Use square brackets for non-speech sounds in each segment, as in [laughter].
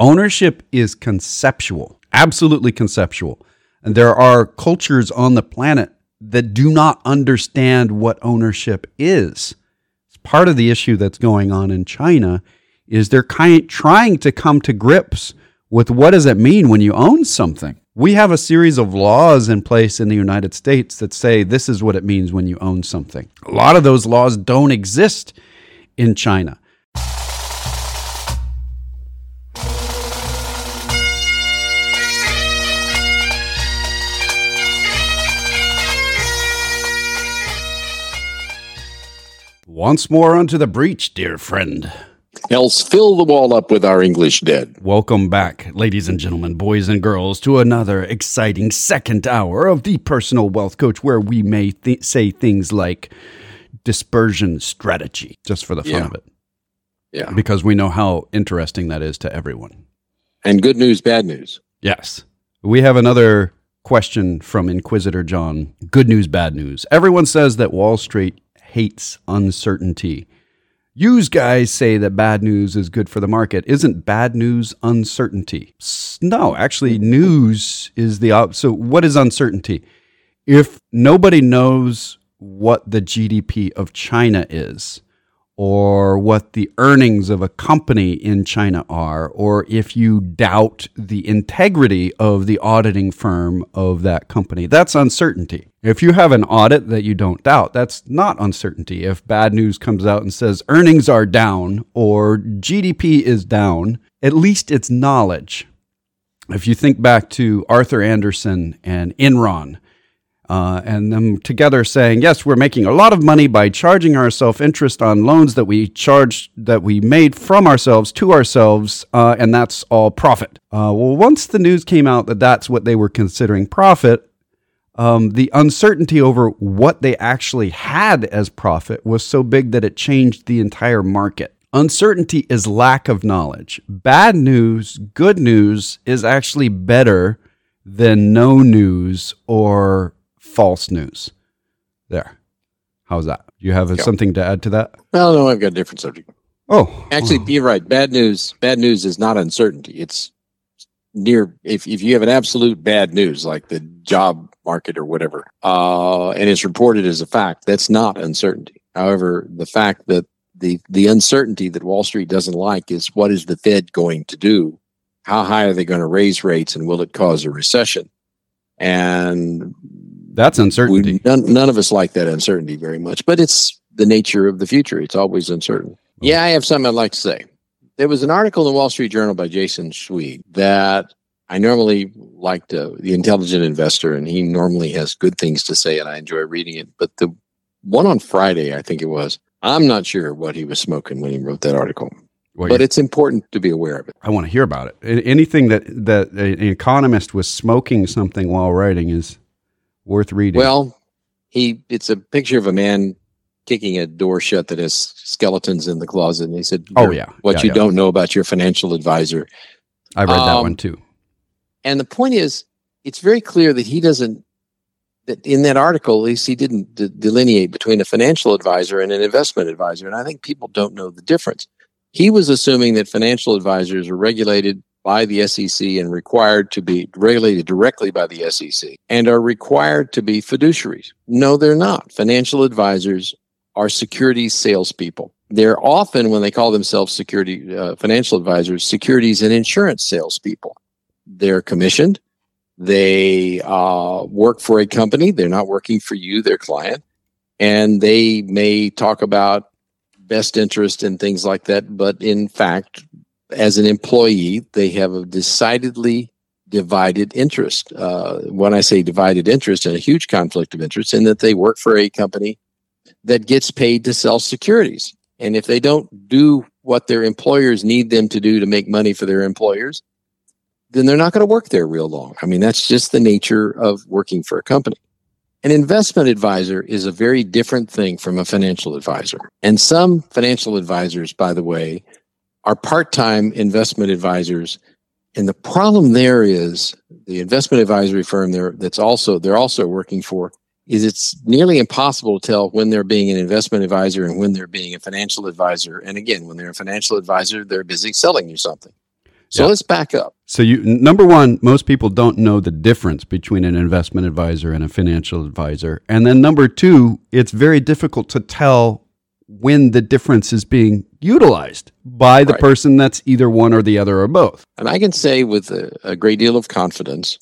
Ownership is conceptual, absolutely conceptual. And there are cultures on the planet that do not understand what ownership is. It's part of the issue that's going on in China is they're kind trying to come to grips with what does it mean when you own something. We have a series of laws in place in the United States that say this is what it means when you own something. A lot of those laws don't exist in China. Once more unto the breach, dear friend. Else fill the wall up with our English dead. Welcome back, ladies and gentlemen, boys and girls, to another exciting second hour of the Personal Wealth Coach, where we may th- say things like dispersion strategy, just for the fun Yeah. of it, Yeah. because we know how interesting that is to everyone. And good news, bad news. Yes. We have another question from Inquisitor John. Good news, bad news. Everyone says that Wall Street hates uncertainty. Use guys say that bad news is good for the market. Isn't bad news uncertainty? No, actually, news is the opposite. So, what is uncertainty? If nobody knows what the GDP of China is, or what the earnings of a company in China are, or if you doubt the integrity of the auditing firm of that company. That's uncertainty. If you have an audit that you don't doubt, that's not uncertainty. If bad news comes out and says earnings are down or GDP is down, at least it's knowledge. If you think back to Arthur Andersen and Enron, uh, and them together saying, "Yes, we're making a lot of money by charging ourselves interest on loans that we charged that we made from ourselves to ourselves, uh, and that's all profit." Uh, well, once the news came out that that's what they were considering profit, um, the uncertainty over what they actually had as profit was so big that it changed the entire market. Uncertainty is lack of knowledge. Bad news, good news is actually better than no news or false news. There. How's that? You have Yeah. something to add to that? Well, no, I've got a different subject. Oh, Actually, wow. you're right. Bad news. Bad news is not uncertainty. It's near. If if you have an absolute bad news, like the job market or whatever, uh, and it's reported as a fact, that's not uncertainty. However, the fact that the the uncertainty that Wall Street doesn't like is what is the Fed going to do? How high are they going to raise rates, and will it cause a recession? And that's uncertainty. we, none, none of us like that uncertainty very much, but it's the nature of the future. It's always uncertain. Yeah, I have something I'd like to say. There was an article in the Wall Street Journal by Jason Zweig that I normally like to, the intelligent investor, and he normally has good things to say, and I enjoy reading it. But the one on Friday, I think it was, I'm not sure what he was smoking when he wrote that article, Well, but it's important to be aware of it. I want to hear about it. Anything that that an economist was smoking something while writing is worth reading. Well, he it's a picture of a man kicking a door shut that has skeletons in the closet, and he said, Oh, yeah. what Yeah, you yeah. don't know about your financial advisor." I read that um, one too. And the point is, it's very clear that he doesn't. That in that article, at least he didn't de- delineate between a financial advisor and an investment advisor, and I think people don't know the difference. He was assuming that financial advisors are regulated by the SEC and required to be regulated directly by the SEC and are required to be fiduciaries. No, they're not. Financial advisors are securities salespeople. They're often, when they call themselves security uh, financial advisors, securities and insurance salespeople. They're commissioned. They uh, work for a company. They're not working for you, their client, and they may talk about best interest and things like that. But in fact, as an employee, they have a decidedly divided interest. Uh, when I say divided interest, and a huge conflict of interest, in that they work for a company that gets paid to sell securities. And if they don't do what their employers need them to do to make money for their employers, then they're not going to work there real long. I mean, that's just the nature of working for a company. An investment advisor is a very different thing from a financial advisor. And some financial advisors, by the way, are part time investment advisors. And the problem there is the investment advisory firm there that's also they're also working for is it's nearly impossible to tell when they're being an investment advisor and when they're being a financial advisor. And again, when they're a financial advisor, they're busy selling you something. So Yeah. let's back up. So you number one, most people don't know the difference between an investment advisor and a financial advisor. And then number two, it's very difficult to tell when the difference is being utilized by the Right. person that's either one or the other or both. And I can say with a, a great deal of confidence,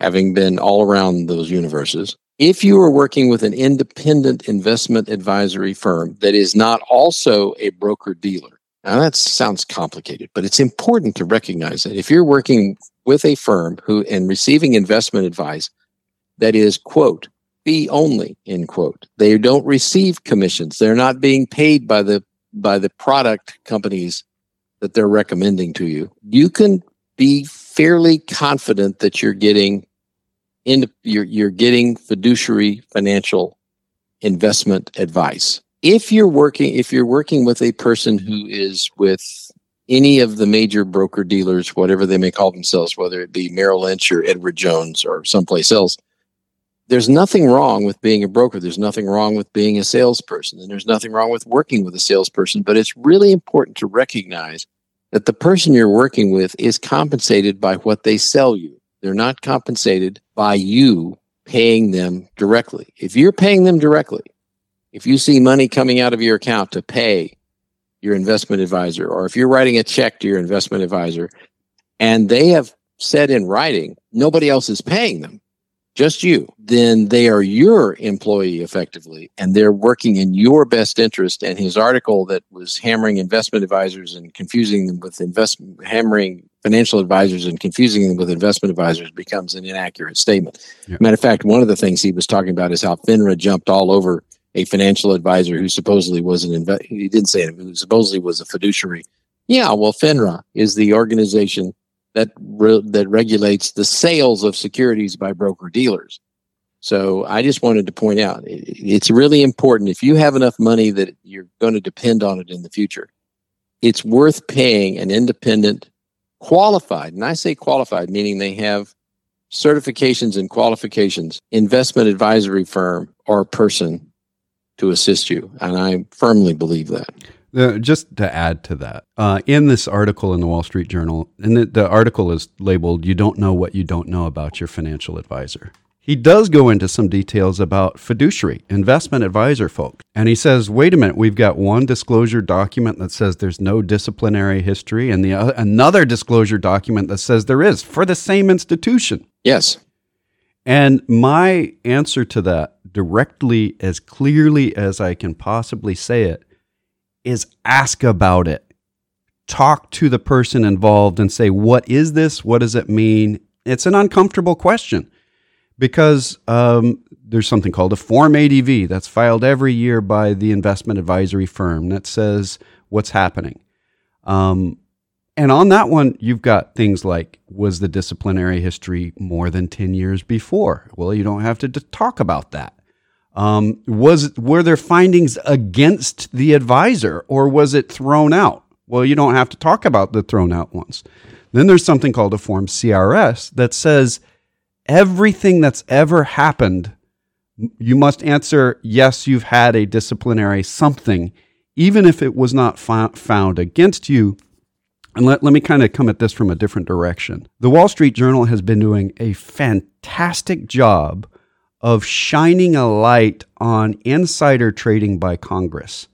having been all around those universes, if you are working with an independent investment advisory firm that is not also a broker dealer, now that sounds complicated, but it's important to recognize that if you're working with a firm who and receiving investment advice that is, quote, fee only, end quote, they don't receive commissions. They're not being paid by the by the product companies that they're recommending to you. You can be fairly confident that you're getting in you're you're getting fiduciary financial investment advice. If you're working if you're working with a person who is with any of the major broker dealers, whatever they may call themselves, whether it be Merrill Lynch or Edward Jones or someplace else, there's nothing wrong with being a broker. There's nothing wrong with being a salesperson, and there's nothing wrong with working with a salesperson. But it's really important to recognize that the person you're working with is compensated by what they sell you. They're not compensated by you paying them directly. If you're paying them directly, if you see money coming out of your account to pay your investment advisor, or if you're writing a check to your investment advisor and they have said in writing, nobody else is paying them, just you, then they are your employee effectively, and they're working in your best interest. And his article that was hammering investment advisors and confusing them with investment, hammering financial advisors and confusing them with investment advisors becomes an inaccurate statement. Yeah. Matter of fact, one of the things he was talking about is how FINRA jumped all over a financial advisor who supposedly was an invest. He didn't say it, who supposedly was a fiduciary. Yeah, well, FINRA is the organization that re- that regulates the sales of securities by broker dealers. So I just wanted to point out it, it's really important if you have enough money that you're going to depend on it in the future. It's worth paying an independent, qualified, and I say qualified meaning they have certifications and qualifications, investment advisory firm or person to assist you. And I firmly believe that. Uh, just to add to that, uh, in this article in the Wall Street Journal, and the, the article is labeled "You Don't Know What You Don't Know About Your Financial Advisor." He does go into some details about fiduciary investment advisor folk, and he says, "Wait a minute, we've got one disclosure document that says there's no disciplinary history, and the uh, another disclosure document that says there is for the same institution." Yes. And my answer to that, directly as clearly as I can possibly say it, is ask about it. Talk to the person involved and say, What is this? What does it mean? It's an uncomfortable question because um, there's something called a Form ADV that's filed every year by the investment advisory firm that says what's happening. Um, and on that one, you've got things like was the disciplinary history more than 10 years before? Well, you don't have to talk about that. Um, was were there findings against the advisor or was it thrown out? Well, you don't have to talk about the thrown out ones. Then there's something called a form CRS that says everything that's ever happened, you must answer yes, you've had a disciplinary something, even if it was not fo- found against you. And let, let me kind of come at this from a different direction. The Wall Street Journal has been doing a fantastic job of shining a light on insider trading by Congress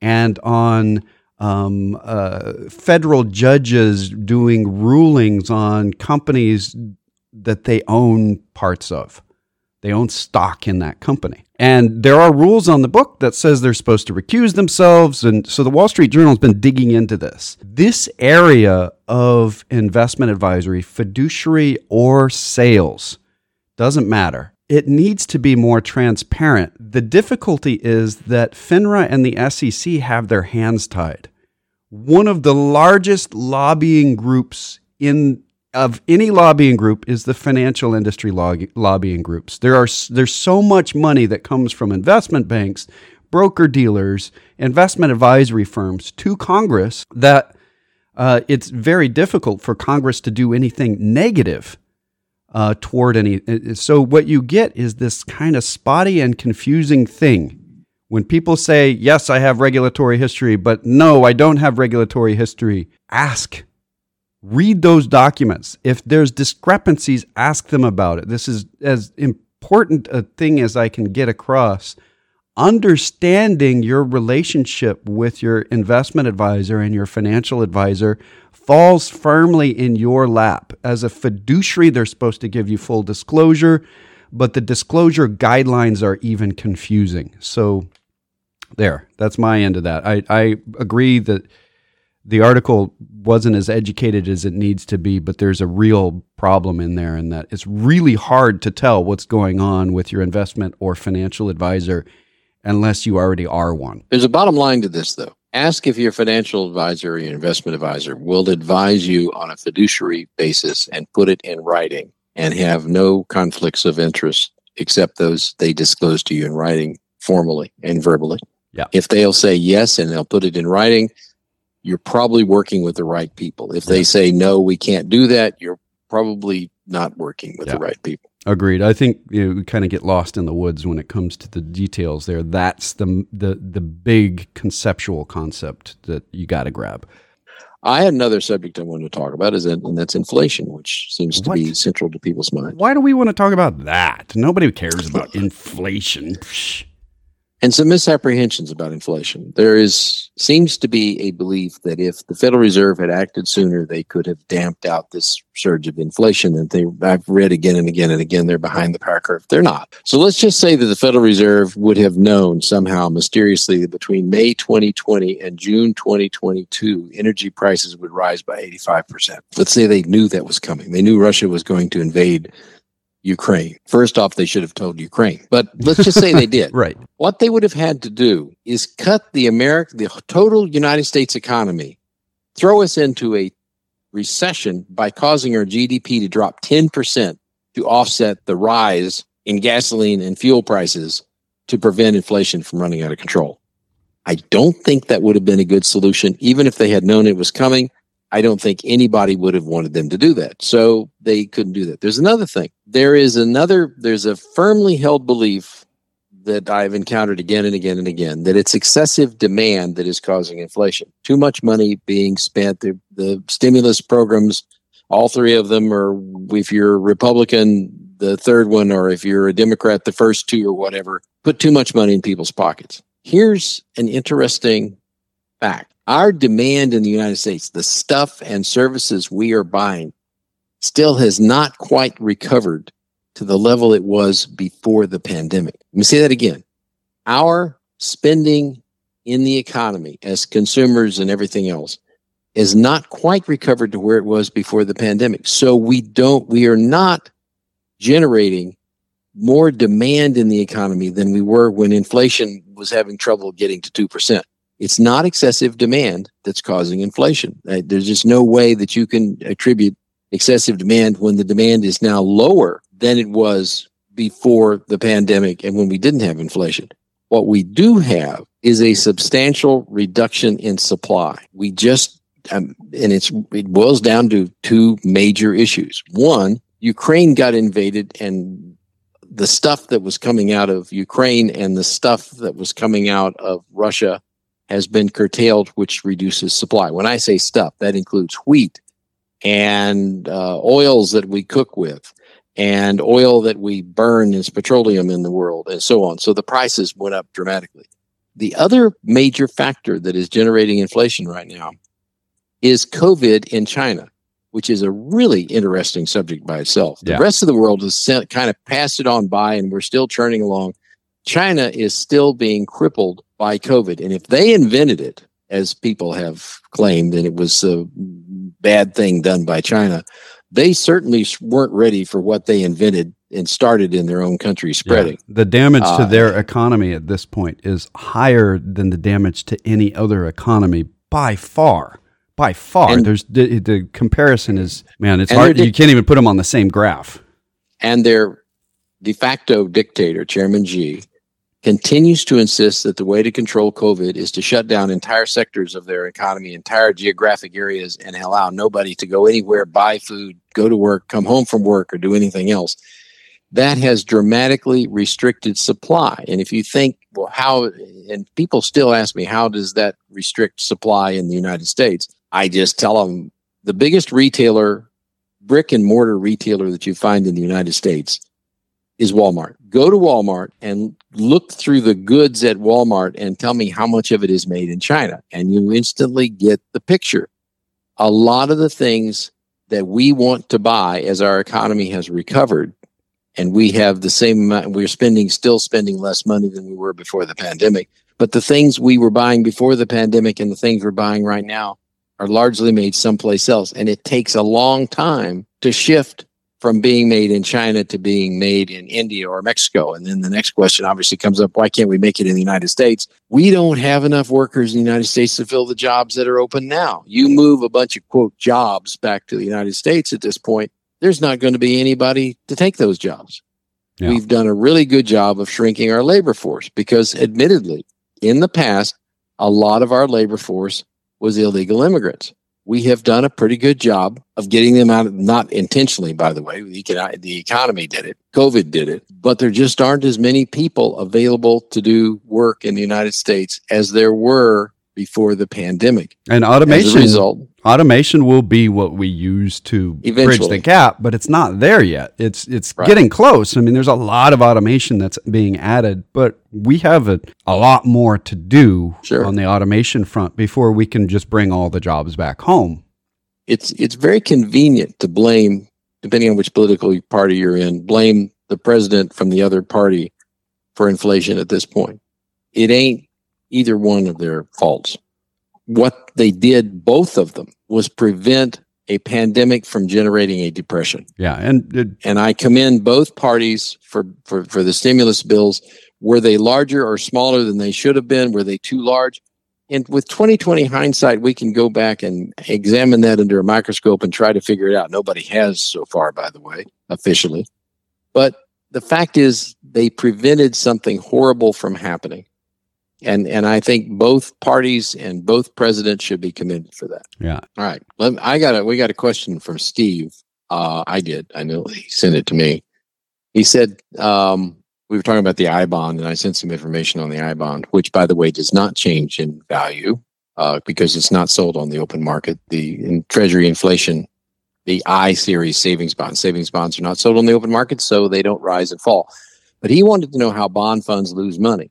and on um, uh, federal judges doing rulings on companies that they own parts of. They own stock in that company. And there are rules on the book that says they're supposed to recuse themselves. And so the Wall Street Journal has been digging into this. This area of investment advisory, fiduciary or sales, doesn't matter. It needs to be more transparent. The difficulty is that FINRA and the SEC have their hands tied. One of the largest lobbying groups in of any lobbying group is the financial industry lobbying groups. There are there's so much money that comes from investment banks, broker dealers, investment advisory firms to Congress that uh, it's very difficult for Congress to do anything negative uh, toward any. So what you get is this kind of spotty and confusing thing. When people say, "Yes, I have regulatory history," but no, I don't have regulatory history, ask read those documents. If there's discrepancies, ask them about it. This is as important a thing as I can get across. Understanding your relationship with your investment advisor and your financial advisor falls firmly in your lap. As a fiduciary, they're supposed to give you full disclosure, but the disclosure guidelines are even confusing. So, there, that's my end of that. I, I agree that the article wasn't as educated as it needs to be, but there's a real problem in there, in that it's really hard to tell what's going on with your investment or financial advisor unless you already are one. There's a bottom line to this, though. Ask if your financial advisor or your investment advisor will advise you on a fiduciary basis and put it in writing and have no conflicts of interest except those they disclose to you in writing formally and verbally. Yeah. If they'll say yes and they'll put it in writing, you're probably working with the right people. If they say no, we can't do that, you're probably not working with Yeah. the right people. Agreed. I think you know, we kind of get lost in the woods when it comes to the details there. That's the the the big conceptual concept that you got to grab. I had another subject I wanted to talk about, is that, and that's inflation, which seems to be central to people's minds. Why do we want to talk about that? Nobody cares about [laughs] inflation. And some misapprehensions about inflation. There is seems to be a belief that if the Federal Reserve had acted sooner, they could have damped out this surge of inflation. And they, I've read again and again and again, they're behind the power curve. They're not. So let's just say that the Federal Reserve would have known somehow mysteriously that between May 2020 and June 2022, energy prices would rise by 85%. Let's say they knew that was coming. They knew Russia was going to invade Ukraine. First off, they should have told Ukraine, but let's just say they did. [laughs] Right. What they would have had to do is cut the America, the total United States economy, throw us into a recession by causing our GDP to drop 10% to offset the rise in gasoline and fuel prices to prevent inflation from running out of control. I don't think that would have been a good solution, even if they had known it was coming. I don't think anybody would have wanted them to do that. So they couldn't do that. There's another thing. There is another, there's a firmly held belief that I've encountered again and again and again that it's excessive demand that is causing inflation. Too much money being spent. The, the stimulus programs, all three of them are, if you're Republican, the third one, or if you're a Democrat, the first two or whatever, put too much money in people's pockets. Here's an interesting fact. Our demand in the United States, the stuff and services we are buying, still has not quite recovered to the level it was before the pandemic. Let me say that again. Our spending in the economy as consumers and everything else is not quite recovered to where it was before the pandemic. So we don't, we are not generating more demand in the economy than we were when inflation was having trouble getting to 2%. It's not excessive demand that's causing inflation. Uh, There's just no way that you can attribute excessive demand when the demand is now lower than it was before the pandemic and when we didn't have inflation. What we do have is a substantial reduction in supply. We just, um, and it's, it boils down to two major issues. One, Ukraine got invaded and the stuff that was coming out of Ukraine and the stuff that was coming out of Russia has been curtailed, which reduces supply. When I say stuff, that includes wheat and uh, oils that we cook with and oil that we burn as petroleum in the world and so on. So the prices went up dramatically. The other major factor that is generating inflation right now is COVID in China, which is a really interesting subject by itself. The rest of the world has sent, kind of passed it on by and we're still churning along. China is still being crippled by COVID. And if they invented it, as people have claimed, and it was a bad thing done by China, they certainly weren't ready for what they invented and started in their own country spreading. Yeah. The damage to Uh, their economy at this point is higher than the damage to any other economy by far. By far. And- There's the, the comparison is man, it's hard. You can't even put them on the same graph. and their de facto dictator, Chairman Xi, continues to insist that the way to control COVID is to shut down entire sectors of their economy, entire geographic areas, and allow nobody to go anywhere, buy food, go to work, come home from work, or do anything else. That has dramatically restricted supply. And if you think, well, how, and people still ask me, how does that restrict supply in the United States? I just tell them the biggest retailer, brick and mortar retailer that you find in the United States is Walmart. Go to Walmart and look through the goods at Walmart and tell me how much of it is made in China. And you instantly get the picture. A lot of the things that we want to buy as our economy has recovered and we have the same amount, we're spending, still spending less money than we were before the pandemic. But the things we were buying before the pandemic and the things we're buying right now are largely made someplace else. And it takes a long time to shift from being made in China to being made in India or Mexico. And then the next question obviously comes up why can't we make it in the United States? We don't have enough workers in the United States to fill the jobs that are open now. You move a bunch of quote jobs back to the United States at this point, there's not going to be anybody to take those jobs. Yeah. We've done a really good job of shrinking our labor force because, admittedly, in the past, a lot of our labor force was illegal immigrants we have done a pretty good job of getting them out of, not intentionally, by the way. The, the economy did it, COVID did it, but there just aren't as many people available to do work in the United States as there were before the pandemic. And automation, result, automation will be what we use to eventually. bridge the gap, but it's not there yet. It's it's right. getting close. I mean, there's a lot of automation that's being added, but we have a, a lot more to do sure. on the automation front before we can just bring all the jobs back home. It's it's very convenient to blame, depending on which political party you're in, blame the president from the other party for inflation at this point. It ain't either one of their faults. What they did, both of them, was prevent a pandemic from generating a depression. Yeah, and it, and I commend both parties for, for for the stimulus bills. Were they larger or smaller than they should have been? Were they too large? And with 2020 hindsight, we can go back and examine that under a microscope and try to figure it out. Nobody has so far, by the way, officially. But the fact is, they prevented something horrible from happening and and I think both parties and both presidents should be commended for that. Yeah. All right. Let, I got a we got a question from Steve. Uh, I did. I know he sent it to me. He said um, we were talking about the I bond, and I sent some information on the I bond, which, by the way, does not change in value uh, because it's not sold on the open market. The in Treasury inflation, the I series savings bonds, savings bonds are not sold on the open market, so they don't rise and fall. But he wanted to know how bond funds lose money.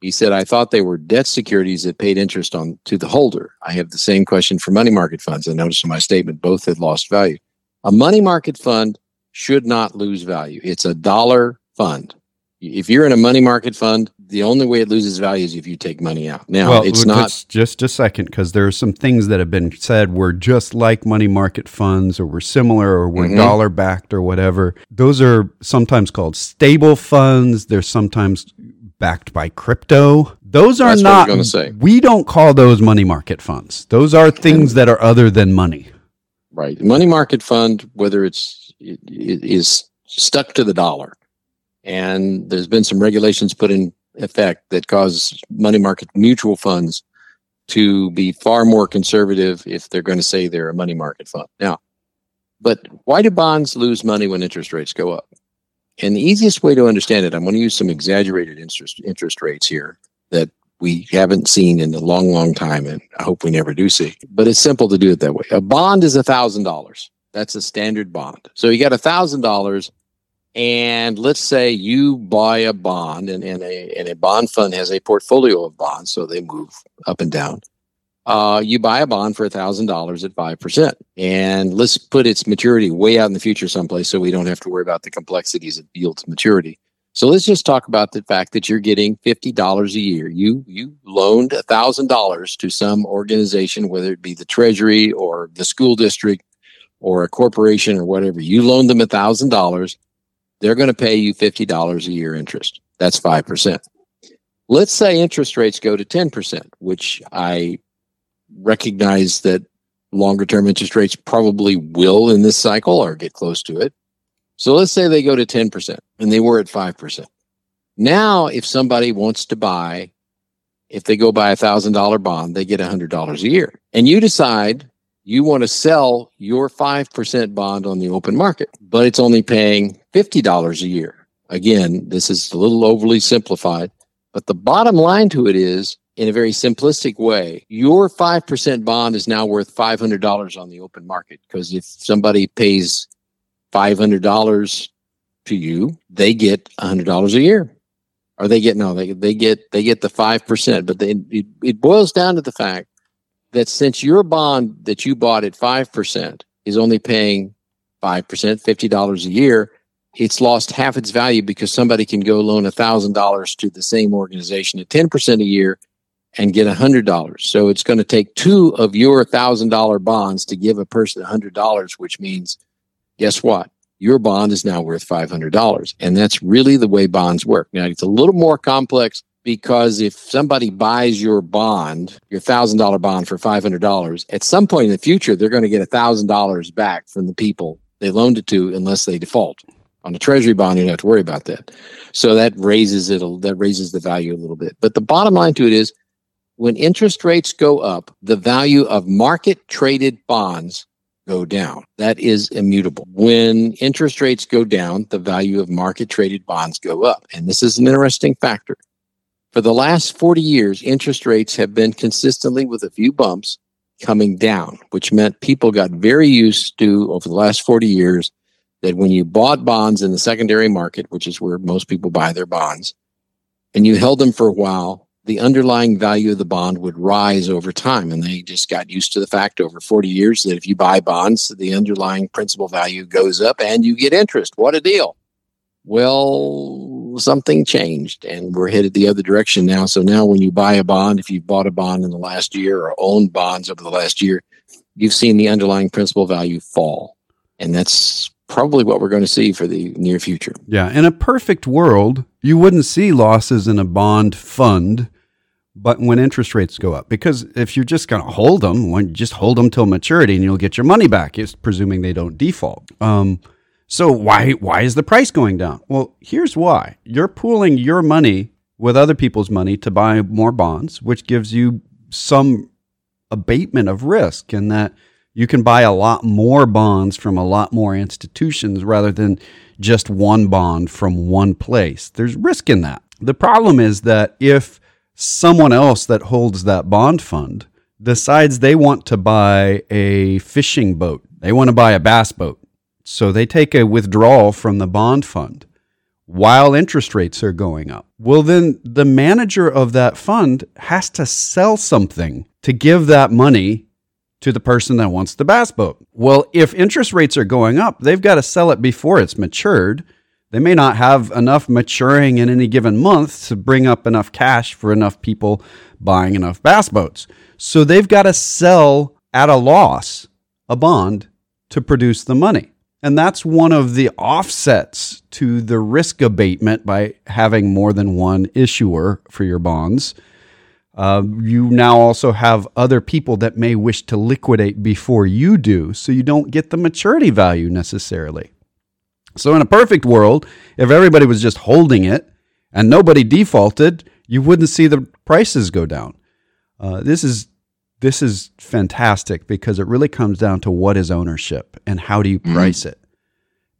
He said, I thought they were debt securities that paid interest on to the holder. I have the same question for money market funds. I noticed in my statement both had lost value. A money market fund should not lose value. It's a dollar fund. If you're in a money market fund, the only way it loses value is if you take money out. Now, well, it's not just a second because there are some things that have been said were just like money market funds or were similar or were mm-hmm. dollar backed or whatever. Those are sometimes called stable funds. They're sometimes backed by crypto. Those are That's not. Going to say. We don't call those money market funds. Those are things that are other than money. Right. Money market fund, whether it's it, it is stuck to the dollar, and there's been some regulations put in effect that cause money market mutual funds to be far more conservative if they're going to say they're a money market fund. Now, but why do bonds lose money when interest rates go up? And the easiest way to understand it, I'm going to use some exaggerated interest interest rates here that we haven't seen in a long, long time, and I hope we never do see. But it's simple to do it that way. A bond is a thousand dollars. That's a standard bond. So you got a thousand dollars, and let's say you buy a bond, and, and a and a bond fund has a portfolio of bonds, so they move up and down uh, you buy a bond for $1,000 at 5%. And let's put its maturity way out in the future someplace so we don't have to worry about the complexities of yield to maturity. So let's just talk about the fact that you're getting $50 a year. You you loaned $1,000 to some organization, whether it be the Treasury or the school district or a corporation or whatever. You loaned them $1,000. They're going to pay you $50 a year interest. That's 5%. Let's say interest rates go to 10%, which I recognize that longer term interest rates probably will in this cycle or get close to it. So let's say they go to 10% and they were at 5%. Now, if somebody wants to buy, if they go buy a thousand dollar bond, they get a hundred dollars a year. And you decide you want to sell your 5% bond on the open market, but it's only paying $50 a year. Again, this is a little overly simplified, but the bottom line to it is in a very simplistic way, your 5% bond is now worth $500 on the open market. Because if somebody pays $500 to you, they get $100 a year. Or they get, no, they, they get, they get the 5%. But they, it, it boils down to the fact that since your bond that you bought at 5% is only paying 5%, $50 a year, it's lost half its value because somebody can go loan $1,000 to the same organization at 10% a year and get $100. So it's going to take two of your $1,000 bonds to give a person $100, which means, guess what? Your bond is now worth $500. And that's really the way bonds work. Now, it's a little more complex because if somebody buys your bond, your $1,000 bond for $500, at some point in the future, they're going to get $1,000 back from the people they loaned it to unless they default. On a treasury bond, you don't have to worry about that. So that raises it, that raises the value a little bit. But the bottom line to it is when interest rates go up, the value of market traded bonds go down. That is immutable. When interest rates go down, the value of market traded bonds go up. And this is an interesting factor. For the last 40 years, interest rates have been consistently with a few bumps coming down, which meant people got very used to over the last 40 years that when you bought bonds in the secondary market, which is where most people buy their bonds, and you held them for a while, the underlying value of the bond would rise over time. And they just got used to the fact over 40 years that if you buy bonds, the underlying principal value goes up and you get interest. What a deal. Well, something changed and we're headed the other direction now. So now when you buy a bond, if you've bought a bond in the last year or owned bonds over the last year, you've seen the underlying principal value fall. And that's probably what we're going to see for the near future. Yeah. In a perfect world, you wouldn't see losses in a bond fund but when interest rates go up because if you're just going to hold them when just hold them till maturity and you'll get your money back is presuming they don't default. Um, so why why is the price going down? Well here's why. You're pooling your money with other people's money to buy more bonds which gives you some abatement of risk in that you can buy a lot more bonds from a lot more institutions rather than just one bond from one place. There's risk in that. The problem is that if someone else that holds that bond fund decides they want to buy a fishing boat, they want to buy a bass boat. So they take a withdrawal from the bond fund while interest rates are going up. Well, then the manager of that fund has to sell something to give that money to the person that wants the bass boat. Well, if interest rates are going up, they've got to sell it before it's matured. They may not have enough maturing in any given month to bring up enough cash for enough people buying enough bass boats. So they've got to sell at a loss a bond to produce the money. And that's one of the offsets to the risk abatement by having more than one issuer for your bonds. Uh, you now also have other people that may wish to liquidate before you do, so you don't get the maturity value necessarily. So, in a perfect world, if everybody was just holding it and nobody defaulted, you wouldn't see the prices go down. Uh, this is this is fantastic because it really comes down to what is ownership and how do you mm-hmm. price mm-hmm. it.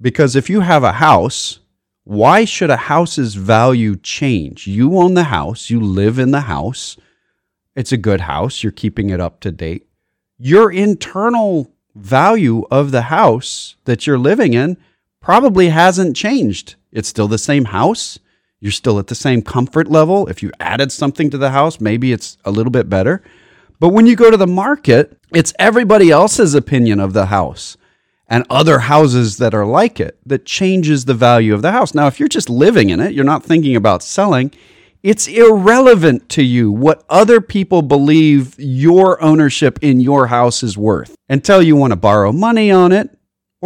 Because if you have a house, why should a house's value change? You own the house, you live in the house. It's a good house, you're keeping it up to date. Your internal value of the house that you're living in probably hasn't changed. It's still the same house. You're still at the same comfort level. If you added something to the house, maybe it's a little bit better. But when you go to the market, it's everybody else's opinion of the house and other houses that are like it that changes the value of the house. Now, if you're just living in it, you're not thinking about selling, it's irrelevant to you what other people believe your ownership in your house is worth until you want to borrow money on it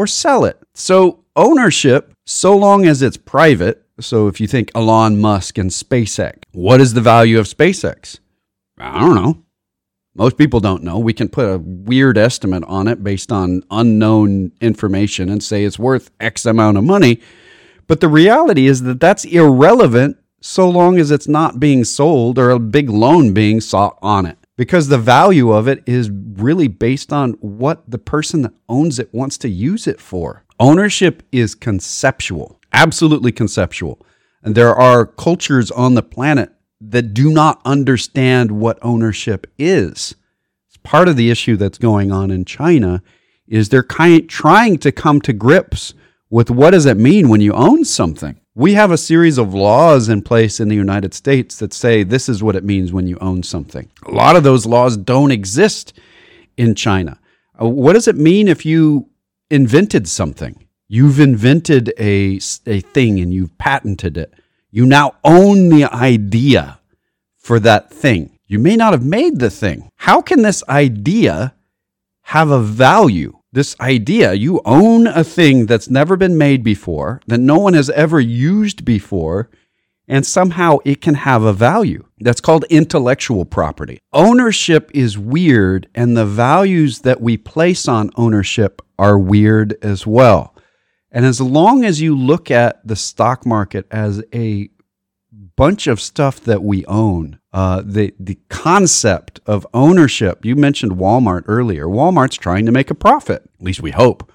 or sell it. So ownership, so long as it's private, so if you think Elon Musk and SpaceX, what is the value of SpaceX? I don't know. Most people don't know. We can put a weird estimate on it based on unknown information and say it's worth X amount of money. But the reality is that that's irrelevant so long as it's not being sold or a big loan being sought on it. Because the value of it is really based on what the person that owns it wants to use it for. Ownership is conceptual, absolutely conceptual. And there are cultures on the planet that do not understand what ownership is. It's part of the issue that's going on in China is they're kind trying to come to grips with what does it mean when you own something. We have a series of laws in place in the United States that say this is what it means when you own something. A lot of those laws don't exist in China. Uh, what does it mean if you invented something? You've invented a, a thing and you've patented it. You now own the idea for that thing. You may not have made the thing. How can this idea have a value? This idea, you own a thing that's never been made before, that no one has ever used before, and somehow it can have a value. That's called intellectual property. Ownership is weird, and the values that we place on ownership are weird as well. And as long as you look at the stock market as a bunch of stuff that we own, uh, the the concept of ownership. You mentioned Walmart earlier. Walmart's trying to make a profit. At least we hope.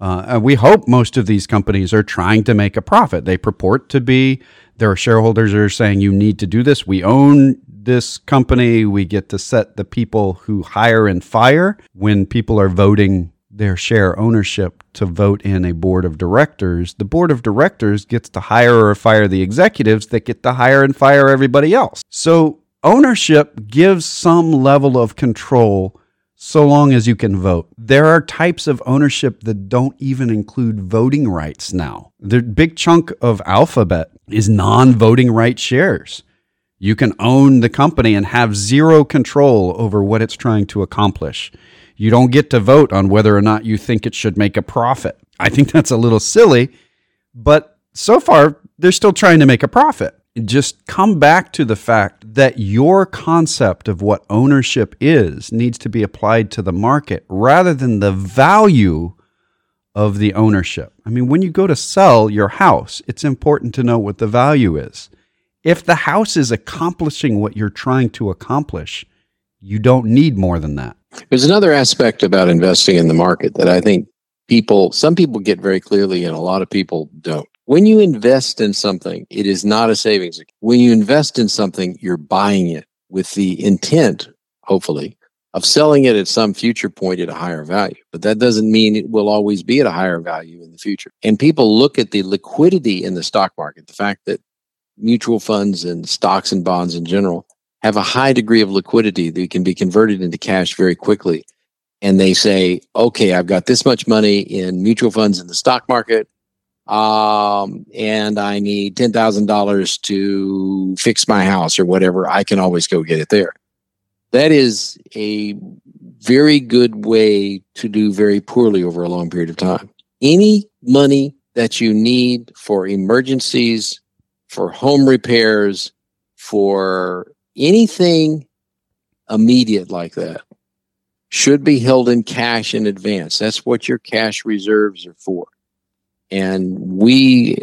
Uh, we hope most of these companies are trying to make a profit. They purport to be. There are shareholders are saying you need to do this. We own this company. We get to set the people who hire and fire when people are voting their share ownership to vote in a board of directors, the board of directors gets to hire or fire the executives that get to hire and fire everybody else. So ownership gives some level of control so long as you can vote. There are types of ownership that don't even include voting rights now. The big chunk of Alphabet is non voting right shares. You can own the company and have zero control over what it's trying to accomplish. You don't get to vote on whether or not you think it should make a profit. I think that's a little silly, but so far they're still trying to make a profit. Just come back to the fact that your concept of what ownership is needs to be applied to the market rather than the value of the ownership. I mean, when you go to sell your house, it's important to know what the value is. If the house is accomplishing what you're trying to accomplish, you don't need more than that. There's another aspect about investing in the market that I think people, some people get very clearly, and a lot of people don't. When you invest in something, it is not a savings. When you invest in something, you're buying it with the intent, hopefully, of selling it at some future point at a higher value. But that doesn't mean it will always be at a higher value in the future. And people look at the liquidity in the stock market, the fact that mutual funds and stocks and bonds in general have a high degree of liquidity that can be converted into cash very quickly. And they say, okay, I've got this much money in mutual funds in the stock market. Um, and I need $10,000 to fix my house or whatever. I can always go get it there. That is a very good way to do very poorly over a long period of time. Any money that you need for emergencies, for home repairs, for anything immediate like that should be held in cash in advance. That's what your cash reserves are for. And we,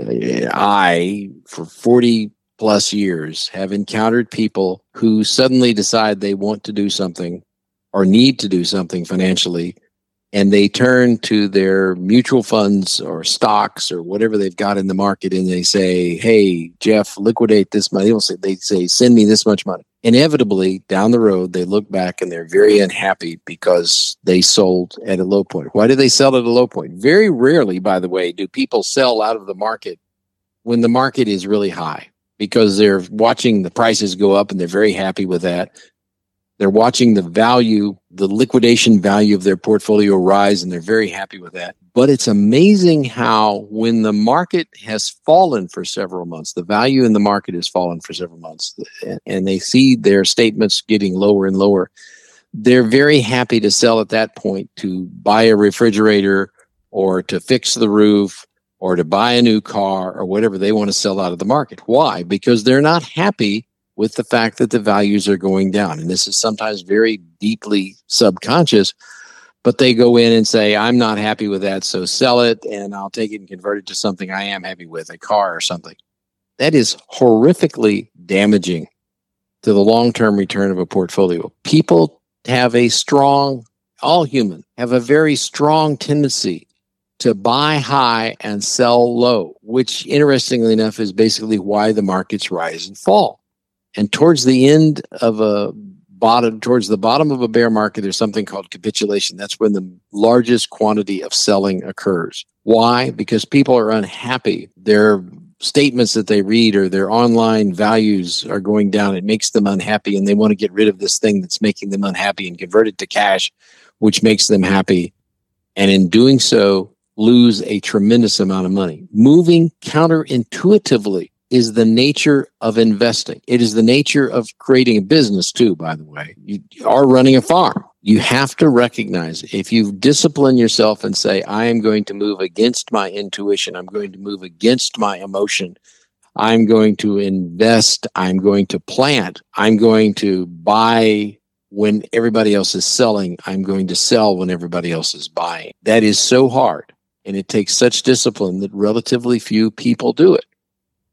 I, for 40 plus years, have encountered people who suddenly decide they want to do something or need to do something financially and they turn to their mutual funds or stocks or whatever they've got in the market and they say, Hey, Jeff, liquidate this money. They say, they say, send me this much money. Inevitably, down the road, they look back and they're very unhappy because they sold at a low point. Why did they sell at a low point? Very rarely, by the way, do people sell out of the market when the market is really high because they're watching the prices go up and they're very happy with that. They're watching the value, the liquidation value of their portfolio rise, and they're very happy with that. But it's amazing how, when the market has fallen for several months, the value in the market has fallen for several months, and they see their statements getting lower and lower, they're very happy to sell at that point to buy a refrigerator or to fix the roof or to buy a new car or whatever they want to sell out of the market. Why? Because they're not happy with the fact that the values are going down. And this is sometimes very deeply subconscious, but they go in and say, I'm not happy with that. So sell it and I'll take it and convert it to something I am happy with, a car or something. That is horrifically damaging to the long term return of a portfolio. People have a strong, all human, have a very strong tendency to buy high and sell low, which interestingly enough is basically why the markets rise and fall And towards the end of a bottom, towards the bottom of a bear market, there's something called capitulation. That's when the largest quantity of selling occurs. Why? Because people are unhappy. Their statements that they read or their online values are going down. It makes them unhappy and they want to get rid of this thing that's making them unhappy and convert it to cash, which makes them happy. And in doing so, lose a tremendous amount of money. Moving counterintuitively is the nature of investing. It is the nature of creating a business too, by the way. You are running a farm. You have to recognize if you discipline yourself and say, I am going to move against my intuition, I'm going to move against my emotion, I'm going to invest, I'm going to plant, I'm going to buy when everybody else is selling, I'm going to sell when everybody else is buying. That is so hard. And it takes such discipline that relatively few people do it.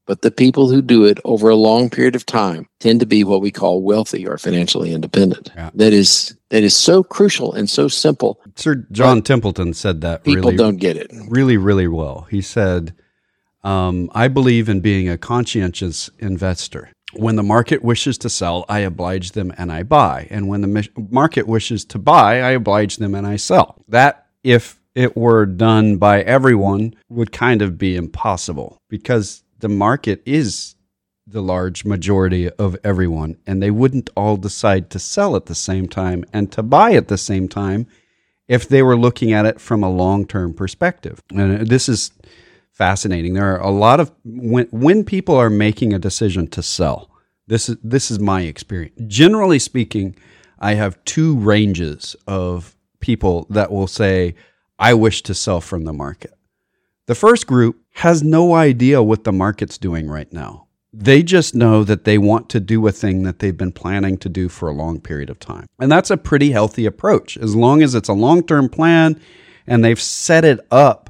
But the people who do it over a long period of time tend to be what we call wealthy or financially independent. Yeah. That is that is so crucial and so simple. Sir John Templeton said that people really, don't get it really, really well. He said, um, "I believe in being a conscientious investor. When the market wishes to sell, I oblige them and I buy, and when the market wishes to buy, I oblige them and I sell." That, if it were done by everyone, would kind of be impossible because the market is the large majority of everyone, and they wouldn't all decide to sell at the same time and to buy at the same time if they were looking at it from a long term perspective. And uh, this is fascinating. There are a lot of when when people are making a decision to sell. This is this is my experience. Generally speaking, I have two ranges of people that will say, "I wish to sell from the market." The first group has no idea what the market's doing right now. They just know that they want to do a thing that they've been planning to do for a long period of time. And that's a pretty healthy approach. As long as it's a long term plan and they've set it up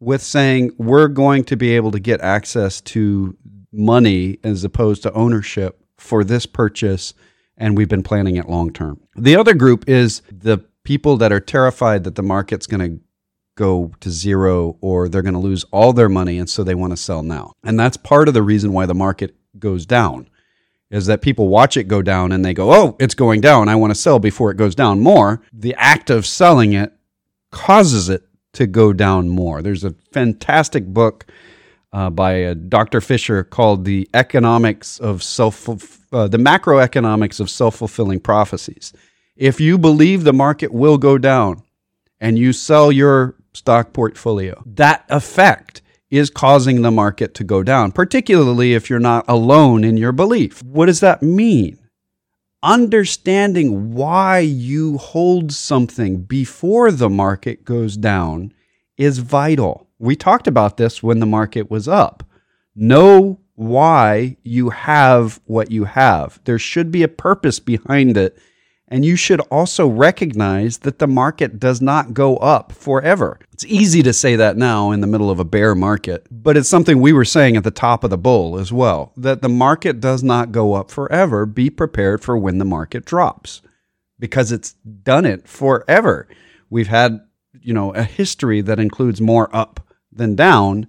with saying, we're going to be able to get access to money as opposed to ownership for this purchase. And we've been planning it long term. The other group is the people that are terrified that the market's going to go to zero or they're going to lose all their money and so they want to sell now. And that's part of the reason why the market goes down is that people watch it go down and they go, "Oh, it's going down. I want to sell before it goes down more." The act of selling it causes it to go down more. There's a fantastic book uh, by uh, Dr. Fisher called "The Economics of Self uh, the Macroeconomics of Self-Fulfilling Prophecies." If you believe the market will go down and you sell your stock portfolio. That effect is causing the market to go down, particularly if you're not alone in your belief. What does that mean? Understanding why you hold something before the market goes down is vital. We talked about this when the market was up. Know why you have what you have. There should be a purpose behind it and you should also recognize that the market does not go up forever. It's easy to say that now in the middle of a bear market, but it's something we were saying at the top of the bull as well that the market does not go up forever. Be prepared for when the market drops because it's done it forever. We've had, you know, a history that includes more up than down,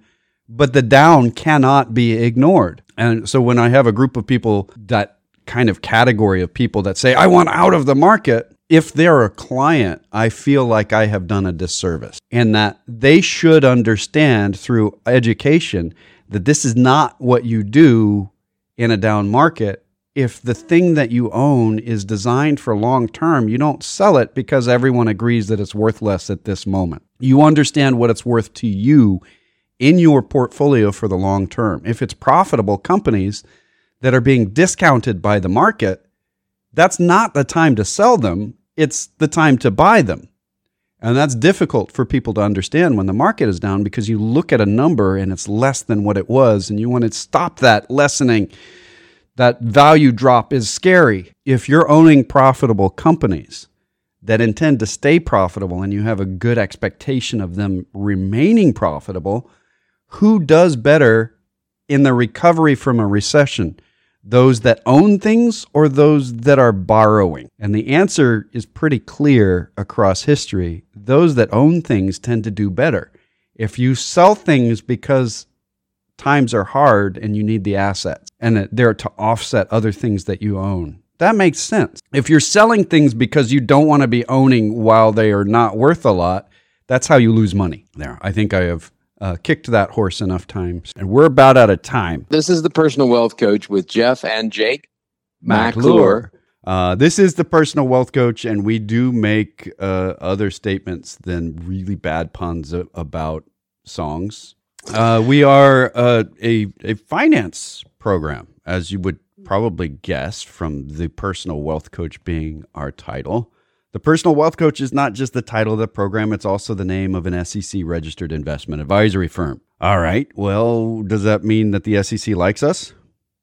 but the down cannot be ignored. And so when I have a group of people that kind of category of people that say, I want out of the market. If they're a client, I feel like I have done a disservice and that they should understand through education that this is not what you do in a down market. If the thing that you own is designed for long term, you don't sell it because everyone agrees that it's worth less at this moment. You understand what it's worth to you in your portfolio for the long term. If it's profitable companies, that are being discounted by the market, that's not the time to sell them. It's the time to buy them. And that's difficult for people to understand when the market is down because you look at a number and it's less than what it was, and you want to stop that lessening. That value drop is scary. If you're owning profitable companies that intend to stay profitable and you have a good expectation of them remaining profitable, who does better in the recovery from a recession? Those that own things or those that are borrowing? And the answer is pretty clear across history. Those that own things tend to do better. If you sell things because times are hard and you need the assets and they're to offset other things that you own. That makes sense. If you're selling things because you don't want to be owning while they are not worth a lot, that's how you lose money. There, I think I have uh, kicked that horse enough times, and we're about out of time. This is the personal wealth coach with Jeff and Jake McClure. Uh, this is the personal wealth coach, and we do make uh, other statements than really bad puns a- about songs. Uh, we are uh, a a finance program, as you would probably guess from the personal wealth coach being our title. The personal wealth coach is not just the title of the program, it's also the name of an SEC registered investment advisory firm. All right. Well, does that mean that the SEC likes us?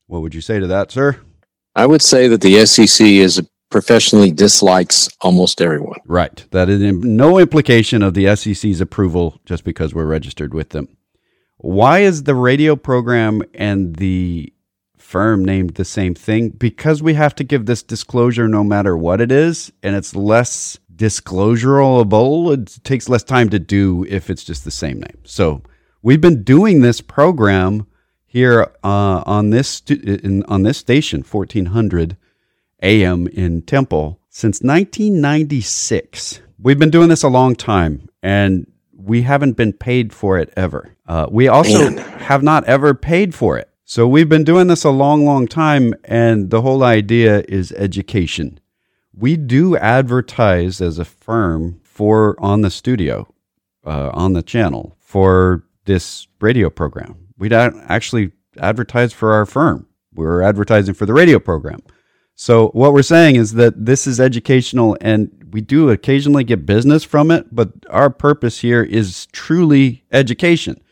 What would you say to that, sir? I would say that the SEC is professionally dislikes almost everyone. Right. That is no implication of the SEC's approval just because we're registered with them. Why is the radio program and the firm named the same thing? Because we have to give this disclosure no matter what it is, and it's less disclosurable. It takes less time to do if it's just the same name. So we've been doing this program here uh, on this stu- in, on this station, fourteen hundred AM in Temple, since 1996. We've been doing this a long time, and we haven't been paid for it ever. Uh, we also Man. have not ever paid for it. So we've been doing this a long, long time, and the whole idea is education. We do advertise as a firm for on the studio, uh, on the channel for this radio program. We don't actually advertise for our firm. We're advertising for the radio program. So what we're saying is that this is educational and we do occasionally get business from it, but our purpose here is truly education.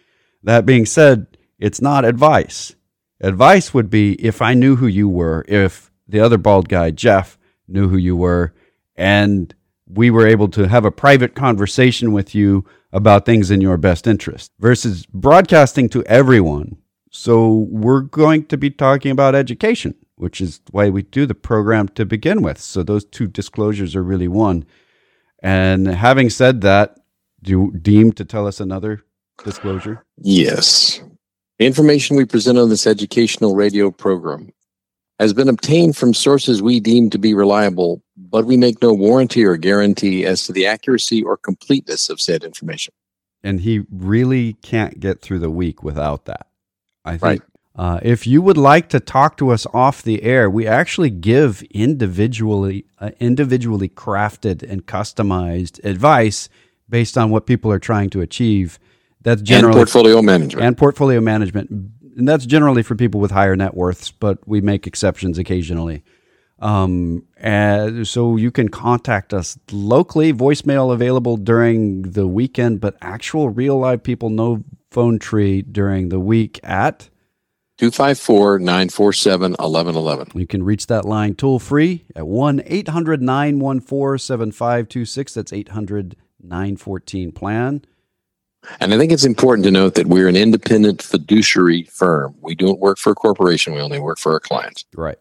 That being said, it's not advice. Advice would be if I knew who you were, if the other bald guy, Jeff, knew who you were, and we were able to have a private conversation with you about things in your best interest versus broadcasting to everyone. So we're going to be talking about education, which is why we do the program to begin with. So those two disclosures are really one. And having said that, do you deem to tell us another disclosure? Yes. The information we present on this educational radio program has been obtained from sources we deem to be reliable, but we make no warranty or guarantee as to the accuracy or completeness of said information. And he really can't get through the week without that. I think. Right. Uh, if you would like to talk to us off the air, we actually give individually uh, individually crafted and customized advice based on what people are trying to achieve. That's And generally portfolio management. and portfolio management. And that's generally for people with higher net worths, but we make exceptions occasionally. Um, and so you can contact us locally, voicemail available during the weekend, but actual real live people, no phone tree during the week at 254 947 1111. You can reach that line toll free at 1 800 914 7526. That's 800 914 plan. And I think it's important to note that we're an independent fiduciary firm. We don't work for a corporation, we only work for our clients. Right.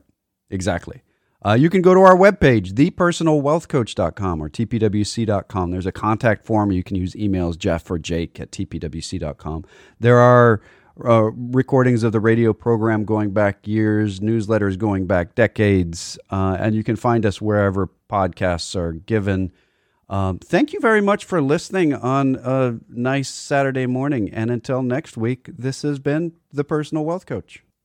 Exactly. Uh, you can go to our webpage, thepersonalwealthcoach.com or tpwc.com. There's a contact form. You can use emails, Jeff or Jake at tpwc.com. There are uh, recordings of the radio program going back years, newsletters going back decades, uh, and you can find us wherever podcasts are given. Um, thank you very much for listening on a nice Saturday morning. And until next week, this has been the Personal Wealth Coach.